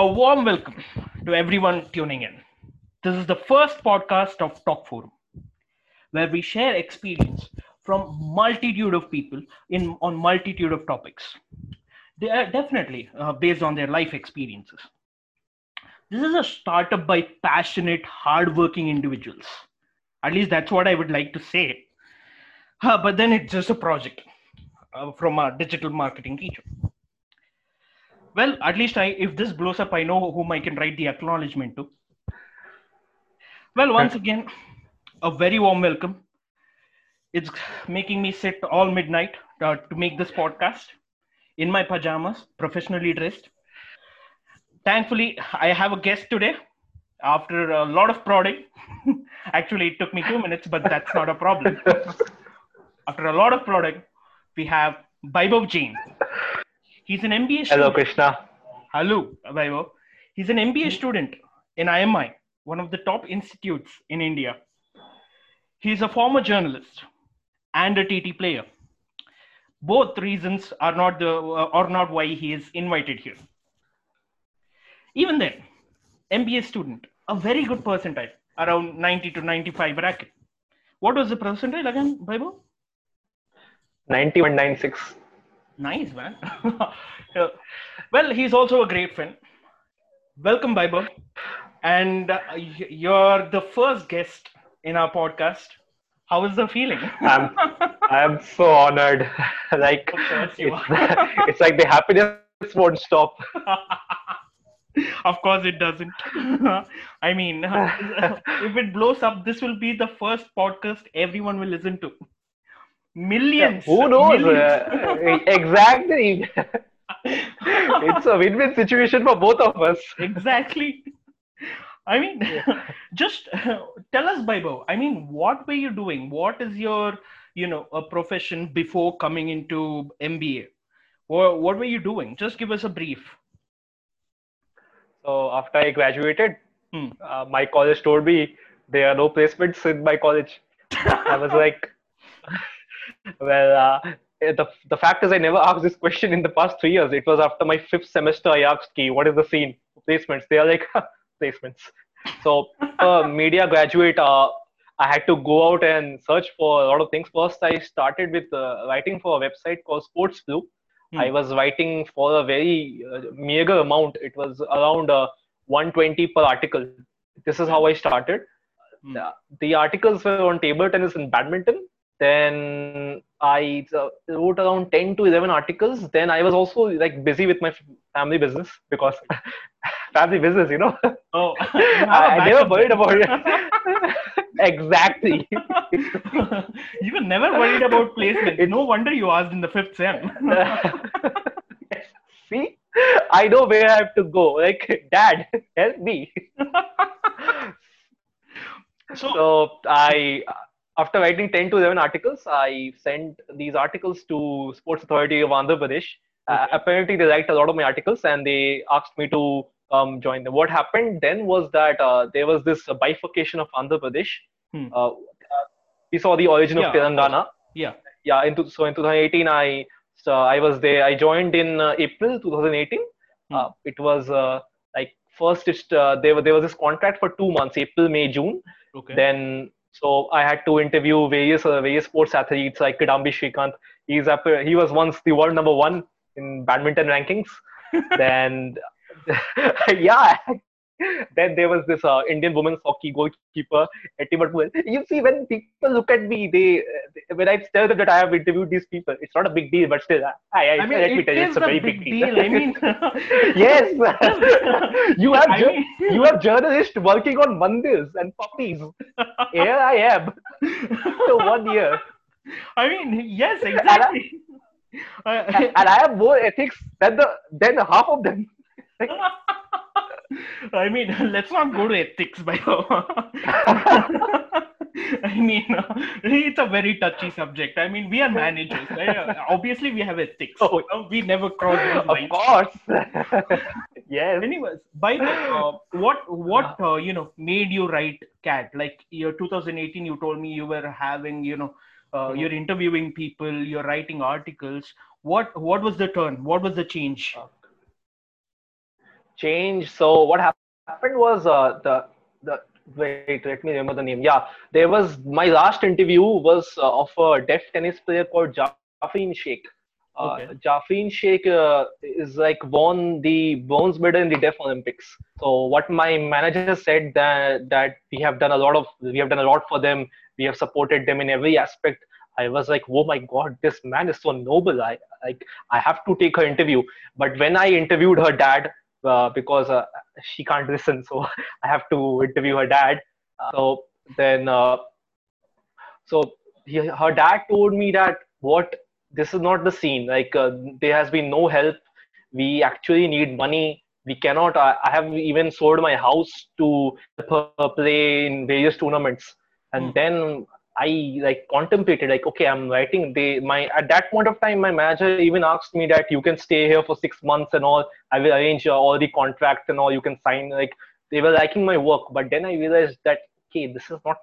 A warm welcome to everyone tuning in. This is the first podcast of Talk Forum, where we share experience from multitude of people in on multitude of topics. They are definitely uh, based on their life experiences. This is a startup by passionate, hardworking individuals. At least that's what I would like to say. Uh, but then it's just a project uh, from a digital marketing teacher. Well, at least I, if this blows up, I know whom I can write the acknowledgement to. Well, once again, a very warm welcome. It's making me sit all midnight uh, to make this podcast in my pajamas, professionally dressed. Thankfully, I have a guest today after a lot of prodding. Actually, it took me two minutes, but that's not a problem. after a lot of prodding, we have Vaibhav Jain. He's an MBA student. Hello, Krishna. Hello, Vaibhav. He's an MBA student in IMI, one of the top institutes in India. He's a former journalist and a TT player. Both reasons are not the uh, not why he is invited here. Even then, MBA student, a very good percentile, around 90 to 95 bracket. What was the percentile again, Vaibhav? 90.96. Nice, man. Well, he's also a great friend. Welcome, Vaibhav. And uh, you're the first guest in our podcast. How is the feeling? I'm I'm so honored. like Of course you it's, it's like the happiness won't stop. of course, it doesn't. I mean, if it blows up, this will be the first podcast everyone will listen to. Millions. Who knows? millions. Uh, exactly. it's a win-win situation for both of us. exactly. I mean, just uh, tell us, Bibo. I mean, what were you doing? What is your, you know, a profession before coming into MBA? Or what were you doing? Just give us a brief. So after I graduated, Hmm. uh, my college told me there are no placements in my college. I was like, well, uh, the the fact is I never asked this question in the past three years. It was after my fifth semester I asked, "Ki, what is the scene placements?" They are like placements. So, uh, media graduate, uh, I had to go out and search for a lot of things. First, I started with uh, writing for a website called Sports Blue. Hmm. I was writing for a very uh, meager amount. It was around uh, 120 per article. This is how I started. Hmm. The, the articles were on table tennis and badminton. Then I uh, wrote around 10 to 11 articles. Then I was also like busy with my family business because family business, you know. Oh, I, I never worried about it. exactly. you were never worried about placement. No wonder you asked in the fifth sem. See, I know where I have to go. Like, Dad, help me. so, So I, after writing 10 to 11 articles, I sent these articles to Sports Authority of Andhra Pradesh. Uh, apparently, they liked a lot of my articles and they asked me to um, join them. What happened then was that uh, there was this bifurcation of Andhra Pradesh. Hmm. Uh, we saw the origin Yeah, of Telangana. yeah. Yeah, in, so in 2018, I so I was there. I joined in uh, April 2018. Hmm. Uh, it was uh, like first, it's, uh, there, there was this contract for two months April, May, June. Okay. Then so I had to interview various uh, various sports athletes like Kidambi Srikanth. He's up, he was once the world number one in badminton rankings. then yeah. Then there was this uh, Indian women's hockey goalkeeper, Etty Butwell. You see, when people look at me, they when I tell them that I have interviewed these people, it's not a big deal, but still, I, I, I mean, let me tell you, it's a very big deal. deal. I mean, yes, you have I mean- you have journalists working on mandirs and puppies. Here I am. So one year, I mean, yes, exactly. Uh, and I have more ethics than the than half of them. I mean, let's not go to ethics, by the I mean, it's a very touchy subject. I mean, we are managers, right? Obviously, we have ethics. Oh. Know, we never cross those Of lines. course. yes. Anyways, by the uh, what what uh, you know made you write cat? Like year 2018, you told me you were having you know uh, Mhm. you're interviewing people, you're writing articles. What what was the turn? What was the change? Change. So what happened was uh, the the wait, let me remember the name. Yeah, there was my last interview was uh, of a deaf tennis player called Jafreen Shaik. Uh, Okay. Jafreen Shaik uh, is like won the bronze medal in the Deaf Olympics. So what my manager said that that we have done a lot of we have done a lot for them. We have supported them in every aspect. I was like, oh my god, this man is so noble. I like I have to take her interview. But when I interviewed her dad, uh, because uh, she can't listen, so I have to interview her dad. So then, uh, so he, her dad told me that what this is not the scene. Like uh, there has been no help. We actually need money. We cannot. I, I have even sold my house to play in various tournaments. And Hmm. then I like contemplated like okay I'm writing they my at that point of time my manager even asked me that you can stay here for six months and all. I will arrange all the contracts and all. You can sign like they were liking my work. But then I realized that okay this is not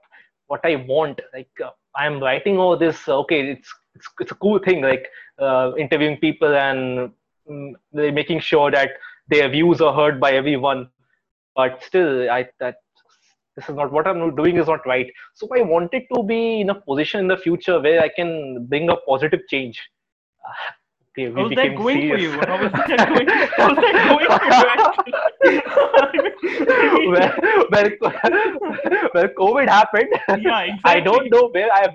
what I want. Like uh, I'm writing all this uh, okay it's it's, it's a cool thing like uh, interviewing people and mm, making sure that their views are heard by everyone. But still I that this is not what I'm doing is not right. So I wanted to be in a position in the future where I can bring a positive change. Ah, okay, we became going for serious. you? How is that going? How's that going for you? actually? well, well, COVID happened. yeah, exactly. I don't know where I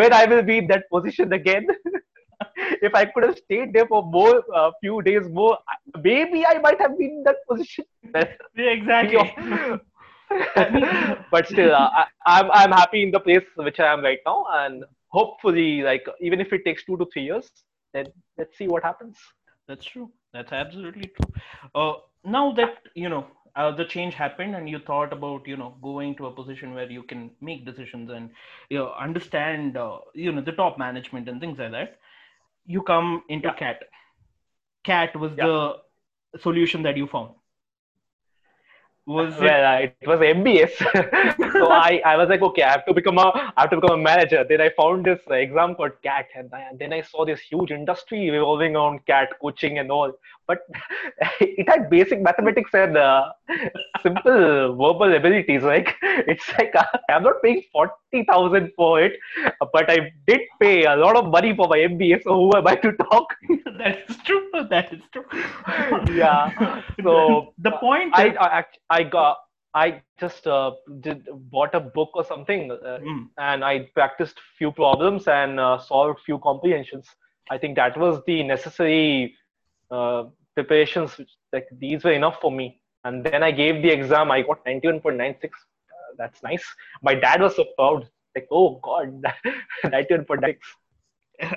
when I will be in that position again. if I could have stayed there for more, a few days more, maybe I might have been in that position. Yeah, exactly. but still, uh, I, I'm I'm happy in the place which I am right now, and hopefully, like even if it takes two to three years, then let's see what happens. That's true. That's absolutely true. Uh, now that you know uh, the change happened, and you thought about you know going to a position where you can make decisions and you know understand uh, you know the top management and things like that, you come into Yeah. CAT. CAT was Yeah. the solution that you found. Was it? well, uh, it was MBS, so I, I was like, okay, I have to become a I have to become a manager. Then I found this exam called CAT, and, I, and then I saw this huge industry revolving around CAT coaching and all. But it had basic mathematics and uh, simple verbal abilities. Like it's like uh, I'm not paying forty thousand for it, but I did pay a lot of money for my MBA. So who am I to talk? that is true. That is true. Yeah. So the point. I is- I, I got I just uh, did bought a book or something, uh, Mm. and I practiced few problems and uh, solved few comprehensions. I think that was the necessary uh, preparations. Like these were enough for me. And then I gave the exam. I got 91.96. Uh, that's nice. My dad was so proud. Like, oh God, 91.96.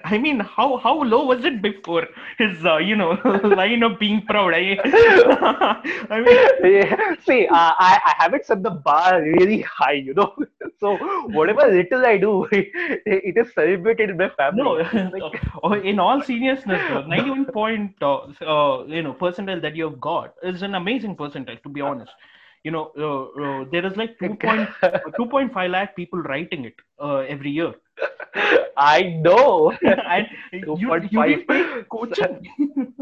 I mean, how how low was it before his uh, you know line of being proud? I, I mean, Yeah, See, uh, I, I haven't set the bar really high, you know. So whatever little I do, it, it is celebrated in my family. no. Like, uh, in all seriousness, ninety-one point uh, uh, you know percentile that you have got is an amazing percentile. To be honest, you know uh, uh, there is like two point two point five lakh people writing it uh, every year, I know. and you you 2.5. take coaching.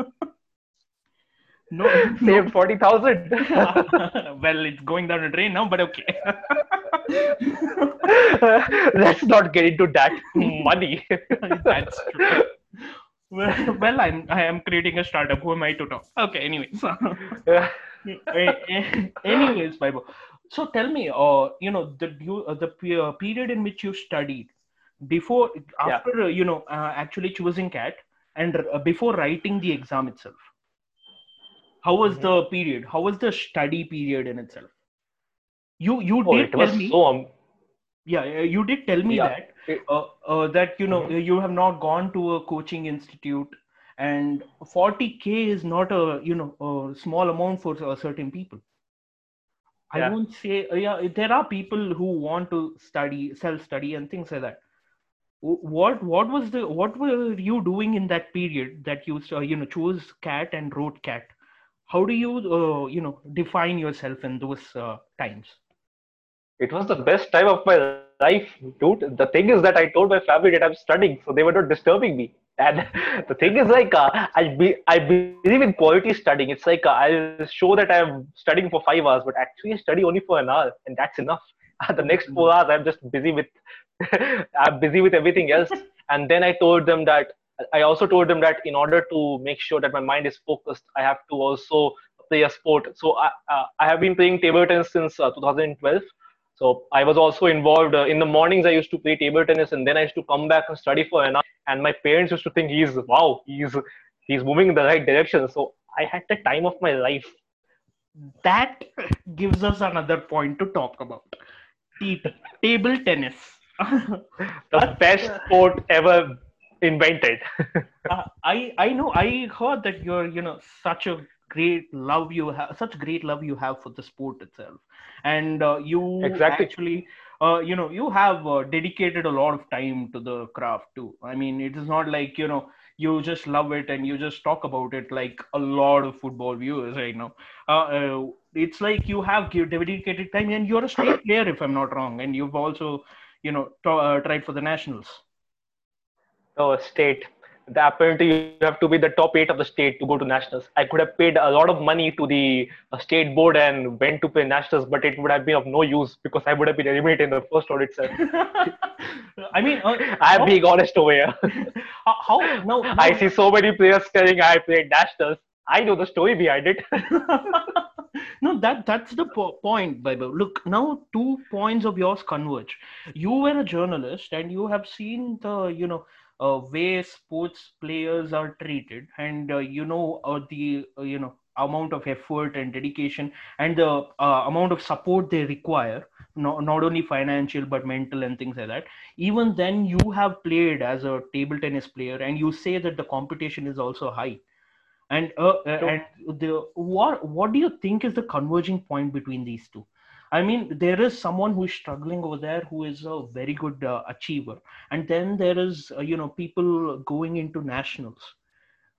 no, no. Saved 40,000. well, it's going down the drain now, but okay. Let's not get into that money. That's true. Well, well, I'm I am creating a startup. Who am I to talk? Okay, anyways. anyways, Vaibhav. So tell me, uh, you know, the uh, the uh, period in which you studied before, Yeah. after uh, you know, uh, actually choosing CAT and uh, before writing the exam itself. How was Mhm. the period? How was the study period in itself? You you Oh, did it tell was me. so. Um, Yeah, you did tell me Yeah. that uh, uh, that you know Mhm. you have not gone to a coaching institute, and 40k is not a you know a small amount for uh, certain people. I won't say uh, yeah. There are people who want to study, self study, and things like that. What what was the what were you doing in that period that you uh, you know chose cat and wrote cat? How do you uh, you know define yourself in those uh, times? it was the best time of my life, dude. The thing is that I told my family that I'm studying, so they were not disturbing me. And the thing is, like, uh, I be I believe in quality studying. It's like uh, I'll show that I'm studying for five hours, but actually I study only for an hour, and that's enough. the next four hours, I'm just busy with I'm busy with everything else. And then I told them that I also told them that in order to make sure that my mind is focused, I have to also play a sport. So I, uh, I have been playing table tennis since uh, 2012. So I was also involved uh, in the mornings. I used to play table tennis, and then I used to come back and study for an hour. And my parents used to think he's wow, he's he's moving in the right direction. So I had the time of my life. That gives us another point to talk about. T- table tennis. the best sport ever invented. uh, I I know I heard that you're you know such a great love you have such great love you have for the sport itself. And uh, you exactly. actually uh, you know you have uh, dedicated a lot of time to the craft too. I mean it is not like you know you just love it and you just talk about it like a lot of football viewers right now uh, uh, it's like you have dedicated time and you're a state player if i'm not wrong and you've also you know t- uh, tried for the nationals. Oh state apparently you have to be the top eight of the state to go to nationals. I could have paid a lot of money to the uh, state board and went to play nationals, but it would have been of no use because I would have been eliminated in the first round itself. I mean, uh, I'm being honest over here. how, how no, no, I see so many players telling I played nationals. I know the story behind it. no, that that's the po- point, Vaibhav. Look, now two points of yours converge. You were a journalist, and you have seen the you know uh, way sports players are treated and uh, you know uh, the uh, you know amount of effort and dedication and the uh, amount of support they require not, not only financial but mental and things like that. Even then you have played as a table tennis player and you say that the competition is also high. And uh, and the what what do you think is the converging point between these two I mean, there is someone who is struggling over there who is a very good uh, achiever, and then there is uh, you know people going into nationals,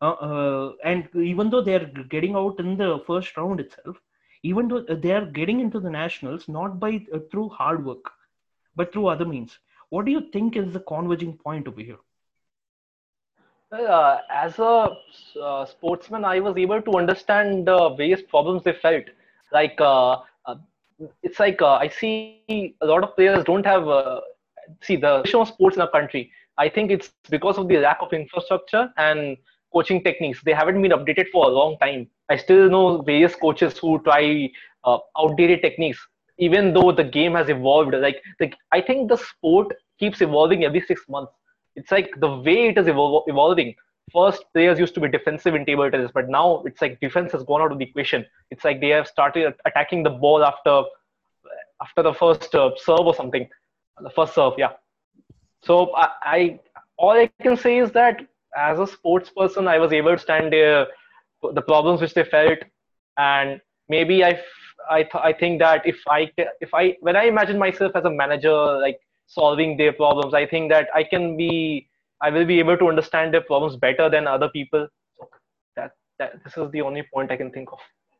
uh, uh and even though they are getting out in the first round itself, even though they are getting into the nationals not by uh, through hard work, but through other means. What do you think is the converging point over here? Uh, as a sportsman, I was able to understand the various problems they felt. Like it's like uh, I see a lot of players don't have uh, see the sports in our country. I think it's because of the lack of infrastructure and coaching techniques. They haven't been updated for a long time. I still know various coaches who try uh, outdated techniques, even though the game has evolved. Like, like I think the sport keeps evolving every six months. It's like the way it is evol- evolving first players used to be defensive in table tennis, but now it's like defense has gone out of the equation. It's like they have started attacking the ball after after the first uh, serve or something, the first serve, yeah. So I, I, all I can say is that as a sports person, I was able to stand there, the problems which they felt, and maybe I, I, th- I think that if I, if I, when I imagine myself as a manager, like solving their problems, I think that I can be I will be able to understand their problems better than other people. So that, that this is the only point I can think of.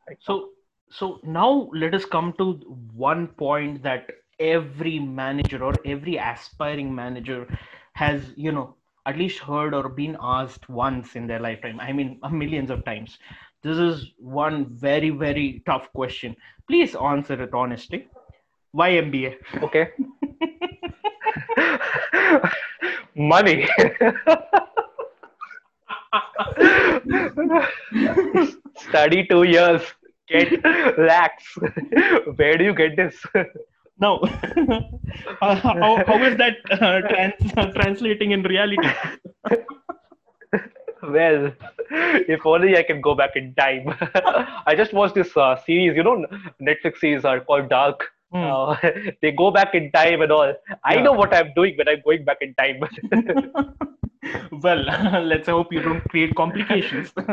Right. So so now let us come to one point that every manager or every aspiring manager has you know at least heard or been asked once in their lifetime. I mean uh, millions of times. This is one very very tough question. Please answer it honestly. Why mba okay money. Study two years, get lakhs. Where do you get this? No. uh, how, how is that uh, trans- uh, translating in reality? well, if only I can go back in time. I just watched this uh, series, you know, Netflix series are called Dark. Mm. Uh, they go back in time and all. I know what I'm doing when I'm going back in time. well, let's hope you don't create complications. no,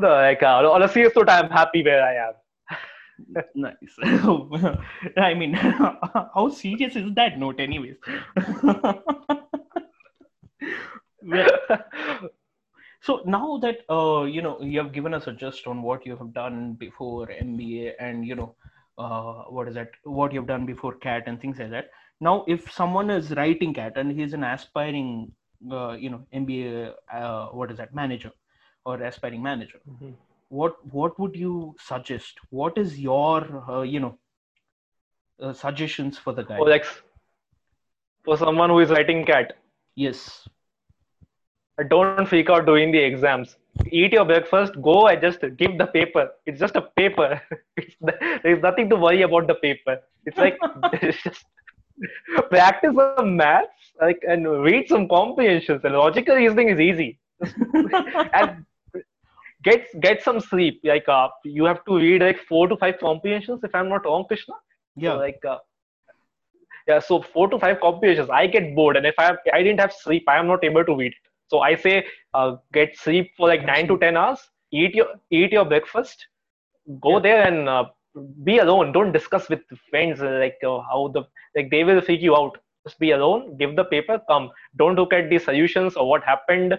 like uh, on a serious note, I'm happy where I am. nice. I mean, how serious is that note, anyways? well, so now that uh, you know you have given us a gist on what you have done before MBA, and you know uh, what is that what you've done before cat and things like that now if someone is writing cat and he's an aspiring uh, you know mba uh, what is that manager or aspiring manager Mhm. what what would you suggest? What is your uh, you know uh, suggestions for the guy? Oh, like for someone who is writing cat, yes don't freak out doing the exams. Eat your breakfast, go and just give the paper. It's just a paper. There's nothing to worry about the paper. It's like it's just practice some maths, like and read some comprehensions. And logical reasoning is easy. and get get some sleep. Like uh, you have to read like four to five comprehensions, if I'm not wrong, Krishna. yeah So, like uh, yeah, so four to five comprehensions. I get bored, and if I I didn't have sleep, I am not able to read. So I say, uh, get sleep for like nine to ten hours. Eat your eat your breakfast. Go Yeah. there and uh, be alone. Don't discuss with friends uh, like uh, how the like they will freak you out. Just be alone. Give the paper. Come. Don't look at the solutions or what happened.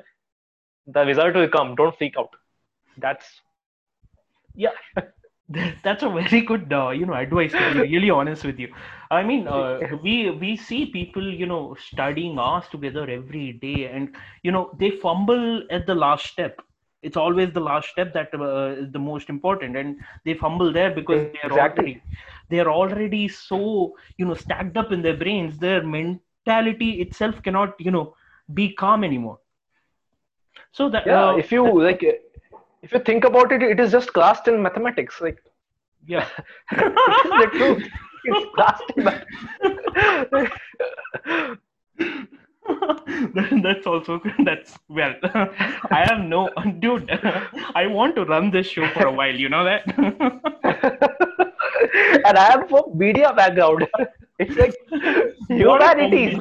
The result will come. Don't freak out. That's yeah that's a very good uh, you know advice to be really honest with you i mean uh, we we see people you know studying hours together every day and you know they fumble at the last step it's always the last step that uh, is the most important and they fumble there because they're Exactly. already they're already so you know stacked up in their brains their mentality itself cannot you know be calm anymore so that yeah. uh, if you like, if you think about it, it is just classed in mathematics. Like yeah the truth. It's classed in mathematics. that's also that's well i have no dude i want to run this show for a while you know that and I am from media background. It's like humanities.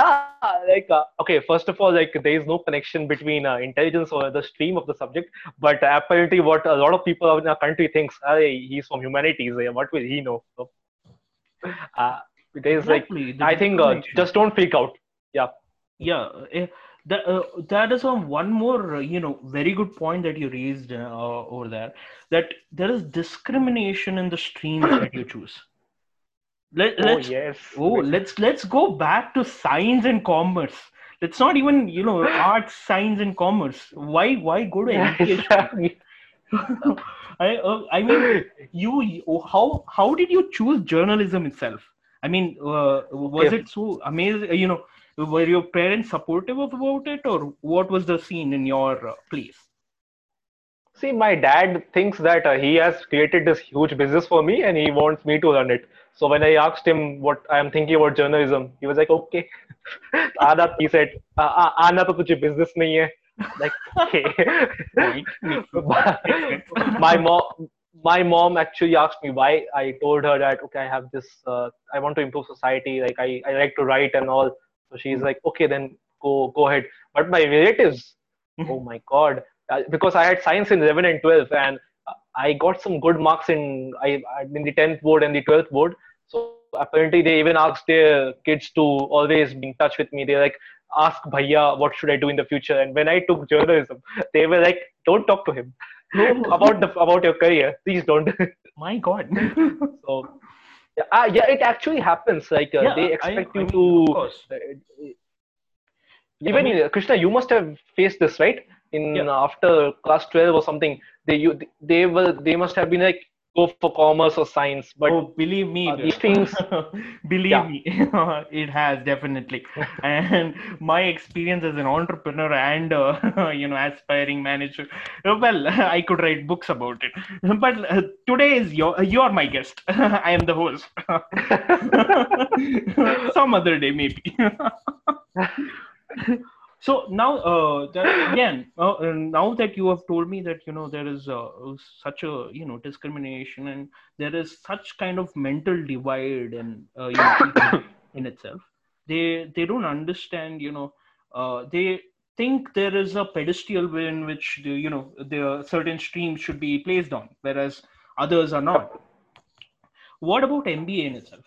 Yeah, like uh, okay. First of all, like there is no connection between uh, intelligence or the stream of the subject. But apparently, what a lot of people in our country thinks, hey, he's from humanities. eh, What will he know? So, uh, there's like the I think uh, just don't freak out. Yeah. yeah eh, that uh, that is one more uh, you know very good point that you raised uh, over there that there is discrimination in the streams that you choose Let, Oh let's yes. oh let's let's go back to science and commerce let's not even you know arts science and commerce why why go to Yeah, education. I uh, I mean you how how did you choose journalism itself? I mean, uh, was Okay. it so amazing? You know, were your parents supportive of about it, or what was the scene in your uh, place? see my dad thinks that uh, he has created this huge business for me and he wants me to run it. So when i asked him what i am thinking about journalism he was like okay. Aadha he said aana to tujhe business nahi hai. Like okay. My mom my mom actually asked me why i told her that okay i have this uh, i want to improve society like I, I like to write and all. So she's hmm. like okay then go go ahead. But my relatives hmm. oh my god because I had science in 11 and 12, and uh, I got some good marks in I in the 10th board and the 12th board. So apparently they even asked their kids to always be in touch with me. They're like, ask Bhaiya what should I do in the future. And when I took journalism, they were like, don't talk to him about the about your career. Please don't. My God. so yeah, uh, yeah, it actually happens. Like uh, Yeah, they expect I you mean, to. of course. uh, even I mean- uh, Krishna, you must have faced this, right? In Yeah. after class twelve or something, they you they will they must have been like go for commerce or science, but oh, believe me, uh, these things. believe me, it has definitely. and my experience as an entrepreneur and uh, you know aspiring manager, well, I could write books about it. But uh, today is your you are my guest. I am the host. Some other day, maybe. So now uh, that, again uh, uh, now that you have told me that you know there is uh, such a you know discrimination and there is such kind of mental divide and uh, you know, in itself they they don't understand you know uh, they think there is a pedestal in which the, you know the certain streams should be placed on whereas others are not. What about mba in itself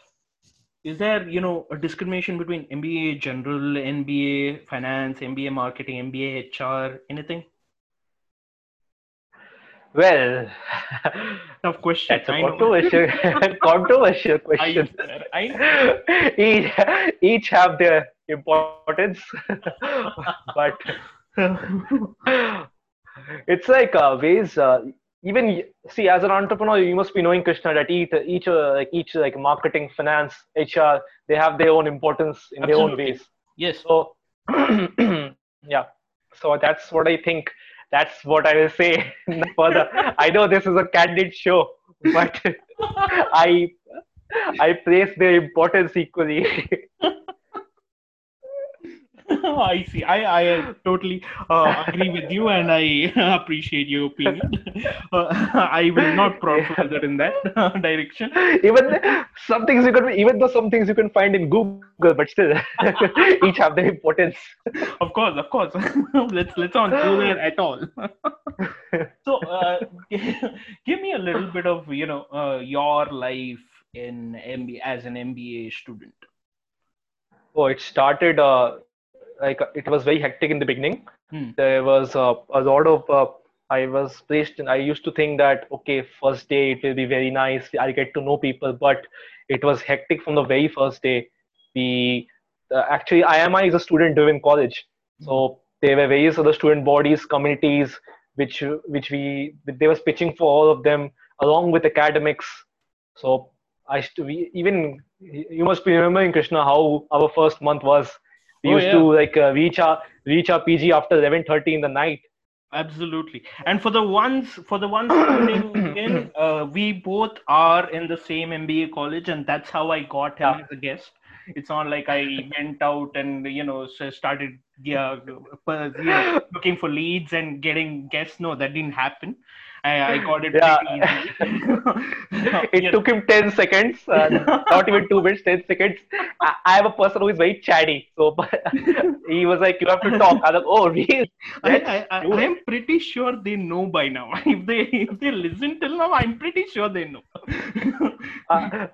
is there you know a discrimination between mba general mba finance mba marketing mba hr anything Well, Tough question. that's a I controversial, controversial I, question. I, each, each have their importance, but it's like uh, ways. Uh, even see, as an entrepreneur, you must be knowing Krishna that each, each, uh, like each, like marketing, finance, HR, they have their own importance in their own ways. yes. So, yeah. So that's what I think. That's what I will say further. I know this is a candid show, but I I place their importance equally. I see. I, I totally uh, agree with you, and I appreciate your opinion. Uh, I will not prod further in that direction. even some things you can, even though some things you can find in Google, but still, each have their importance. Of course, of course. let's let's not go there at all. so, uh, give me a little bit of you know uh, your life in MBA as an MBA student. Oh, it started uh, like it was very hectic in the beginning. Hmm. There was uh, a lot of uh, I was placed in. I used to think that okay, first day it will be very nice. I'll get to know people, but it was hectic from the very first day. We uh, actually IMI is a student-driven college, so there were various other student bodies, communities, which which we they was pitching for all of them along with academics. So I we, even you must be remembering Krishna how our first month was. We Oh, used yeah. to like uh, reach our reach our PG after 11:30 in the night. Absolutely. And for the ones for the ones tuning in, uh, we both are in the same MBA college, and that's how I got him Yeah. as a guest. It's not like I went out and you know started yeah, know, looking for leads and getting guests. No, that didn't happen. I, I got it Yeah. It Yes. took him 10 seconds, uh, not even two minutes, 10 seconds. I, I have a person who is very chatty, so he was like, "You have to talk." I was like, "Oh, really?" I, I, I, am pretty sure they know by now. If they if they listen till now, I'm pretty sure they know. Uh,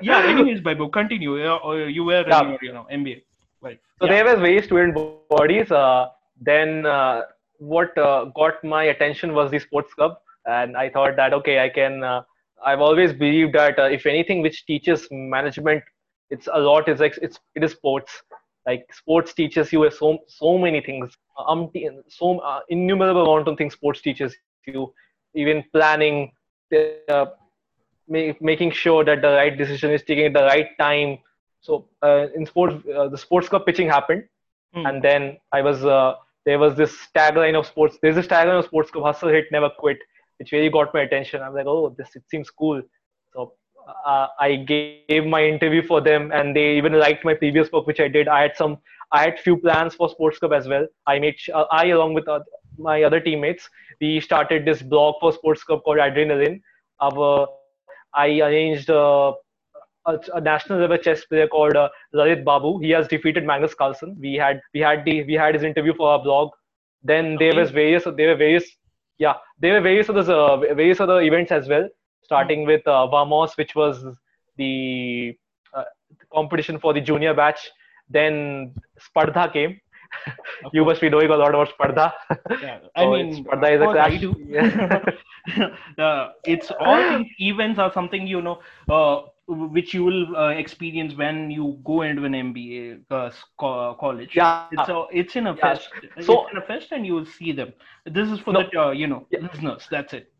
yeah. Anyways, Vaibhav, continue. Uh, uh, You were Yeah. you know MBA. Right. So yeah. there were various student bodies. Uh, then uh, what uh, got my attention was the sports club, and I thought that okay, I can. Uh, I've always believed that uh, if anything which teaches management, it's a lot. Is like it's it is sports. Like sports teaches you so so many things. Um, so uh, innumerable amount of things sports teaches you. Even planning, uh, ma- making sure that the right decision is taken at the right time. So uh, in sports, uh, the sports cup pitching happened, Hmm. and then I was uh, there was this tagline of sports. There's this tagline of sports cup: hustle, hit, never quit, which really got my attention. I'm like, oh, this it seems cool. So uh, I gave my interview for them, and they even liked my previous work, which I did. I had some, I had few plans for sports cup as well. I made, uh, I along with uh, my other teammates, we started this blog for sports cup called Adrenaline. Our, I arranged. A, a national level chess player called uh, Lalith Babu. He has defeated Magnus Carlsen. We had we had the we had his interview for our blog. Then there was various there were various yeah there were various other uh, various other events as well. Starting with uh, Vamos, which was the uh, competition for the junior batch. Then Spardha came. you must be knowing a lot about Spardha. Yeah, I So mean, it's- Spardha is a course I do. Yeah. uh, it's all these events are something you know, uh, which you will uh, experience when you go into an MBA uh, co- college. Yeah. It's a, it's in a Yeah. fest. So- it's in a fest, and you will see them. This is for No. the uh, you know Yeah. listeners. That's it.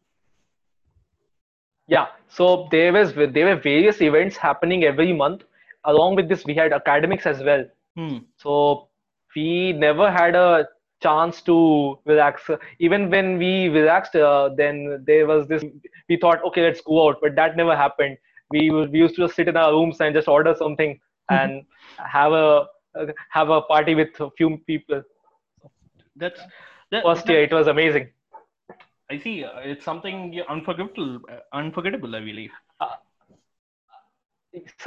Yeah, so there was there were various events happening every month. Along with this, we had academics as well. Hmm. So we never had a chance to relax. Even when we relaxed, uh, then there was this. We thought, okay, let's go out, but that never happened. We would- we used to just sit in our rooms and just order something and have a have a party with a few people. That's that, First year, it was amazing. I see. Uh, it's something unforgettable. Uh, unforgettable, I believe.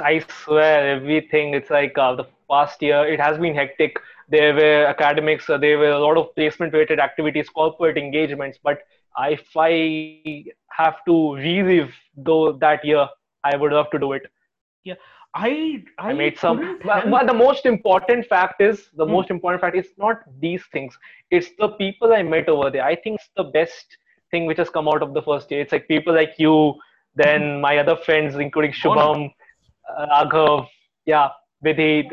I swear, everything. It's like uh, the past year, it has been hectic. There were academics, uh, there were a lot of placement-related activities, corporate engagements. But if I have to relive though that year, I would love to do it. I I, I made some. But, but the most important fact is the Hmm. most important fact is not these things. It's the people I met over there. I think it's the best thing which has come out of the first year. It's like people like you, then my other friends, including Shubham, uh, yeah, Vidhi.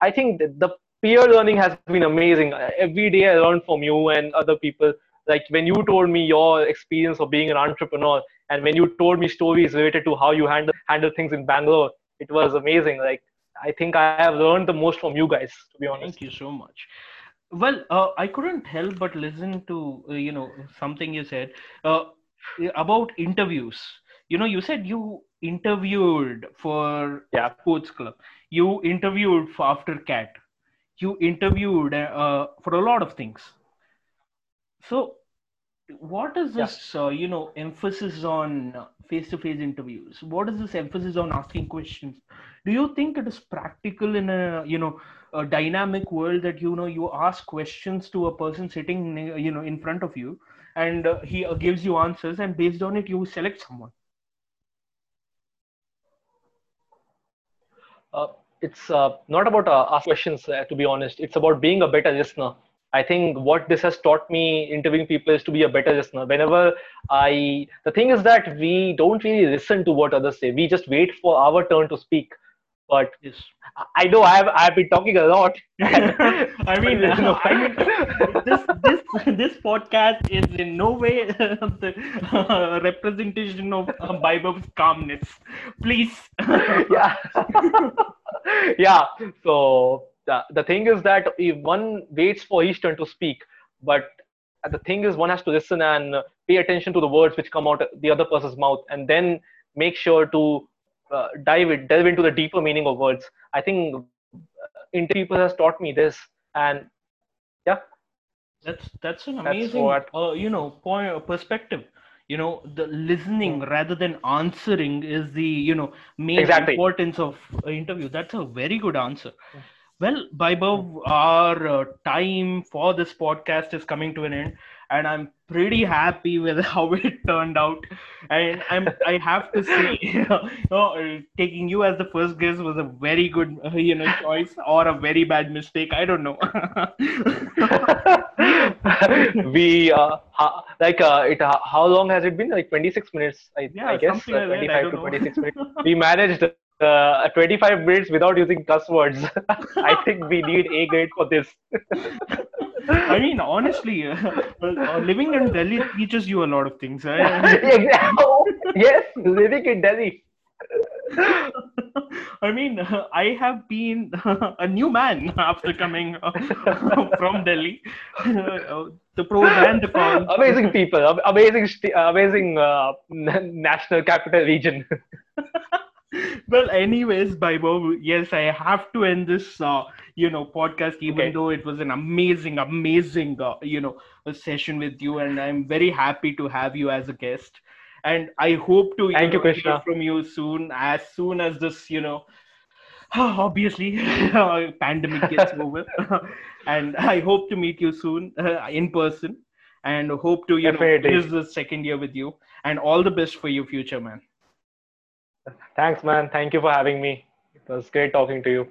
I think the, peer learning has been amazing. Every day I learn from you and other people. Like when you told me your experience of being an entrepreneur, and when you told me stories related to how you handle handle things in Bangalore, it was amazing. Like I think I have learned the most from you guys, to be honest. Thank you so much. Well, uh, I couldn't help but listen to uh, you know something you said uh, about interviews. You know, you said you interviewed for Yeah. sports club. You interviewed for after cat. You interviewed uh, for a lot of things. So, what is Yeah. this? Uh, you know, emphasis on face-to-face interviews. What is this emphasis on asking questions? Do you think it is practical in a you know a dynamic world that you know you ask questions to a person sitting you know in front of you, and uh, he uh, gives you answers, and based on it you select someone. Uh, it's uh, not about uh, ask questions, uh, to be honest. It's about being a better listener. I think what this has taught me interviewing people is to be a better listener. Whenever I, the thing is that we don't really listen to what others say. We just wait for our turn to speak. But Yes. I know I've I've been talking a lot. I mean, No. I mean, this this this podcast is in no way the uh, representation of uh, Vaibhav's calmness. Please. yeah yeah so the, the thing is that if one waits for each turn to speak but the thing is one has to listen and pay attention to the words which come out the other person's mouth and then make sure to uh, dive it delve into the deeper meaning of words i think uh, inter people has taught me this and yeah That's that's an That's amazing, what- uh, you know, point uh, perspective. You know, the listening rather than answering is the you know main Exactly. importance of uh, interview. That's a very good answer. Well, Vaibhav, our uh, time for this podcast is coming to an end, and I'm pretty happy with how it turned out. And I'm I have to say, you know, uh, taking you as the first guest was a very good uh, you know choice or a very bad mistake. I don't know. we uh, ha- like uh, it uh, how long has it been like 26 minutes i, Yeah, I guess uh, like that, I 25 to don't know. 26 minutes we managed uh, 25 minutes without using cuss words i think we need a grade for this I mean, honestly, uh, uh, living in Delhi teaches you a lot of things. Right? Exactly. yes living in delhi I mean, uh, I have been a new man after coming uh, from Delhi. Uh, the pros and the cons. amazing people amazing amazing uh, national capital region well, anyways, Bibo, yes, I have to end this, uh, you know, podcast, even Okay. though it was an amazing, amazing, uh, you know, a session with you, and I'm very happy to have you as a guest. And I hope to Thank you, know, hear from you soon, as soon as this, you know, obviously pandemic gets over, and I hope to meet you soon uh, in person, and hope to you know Definitely. finish the second year with you, and all the best for your future, man. Thanks man. Thank you for having me. It was great talking to you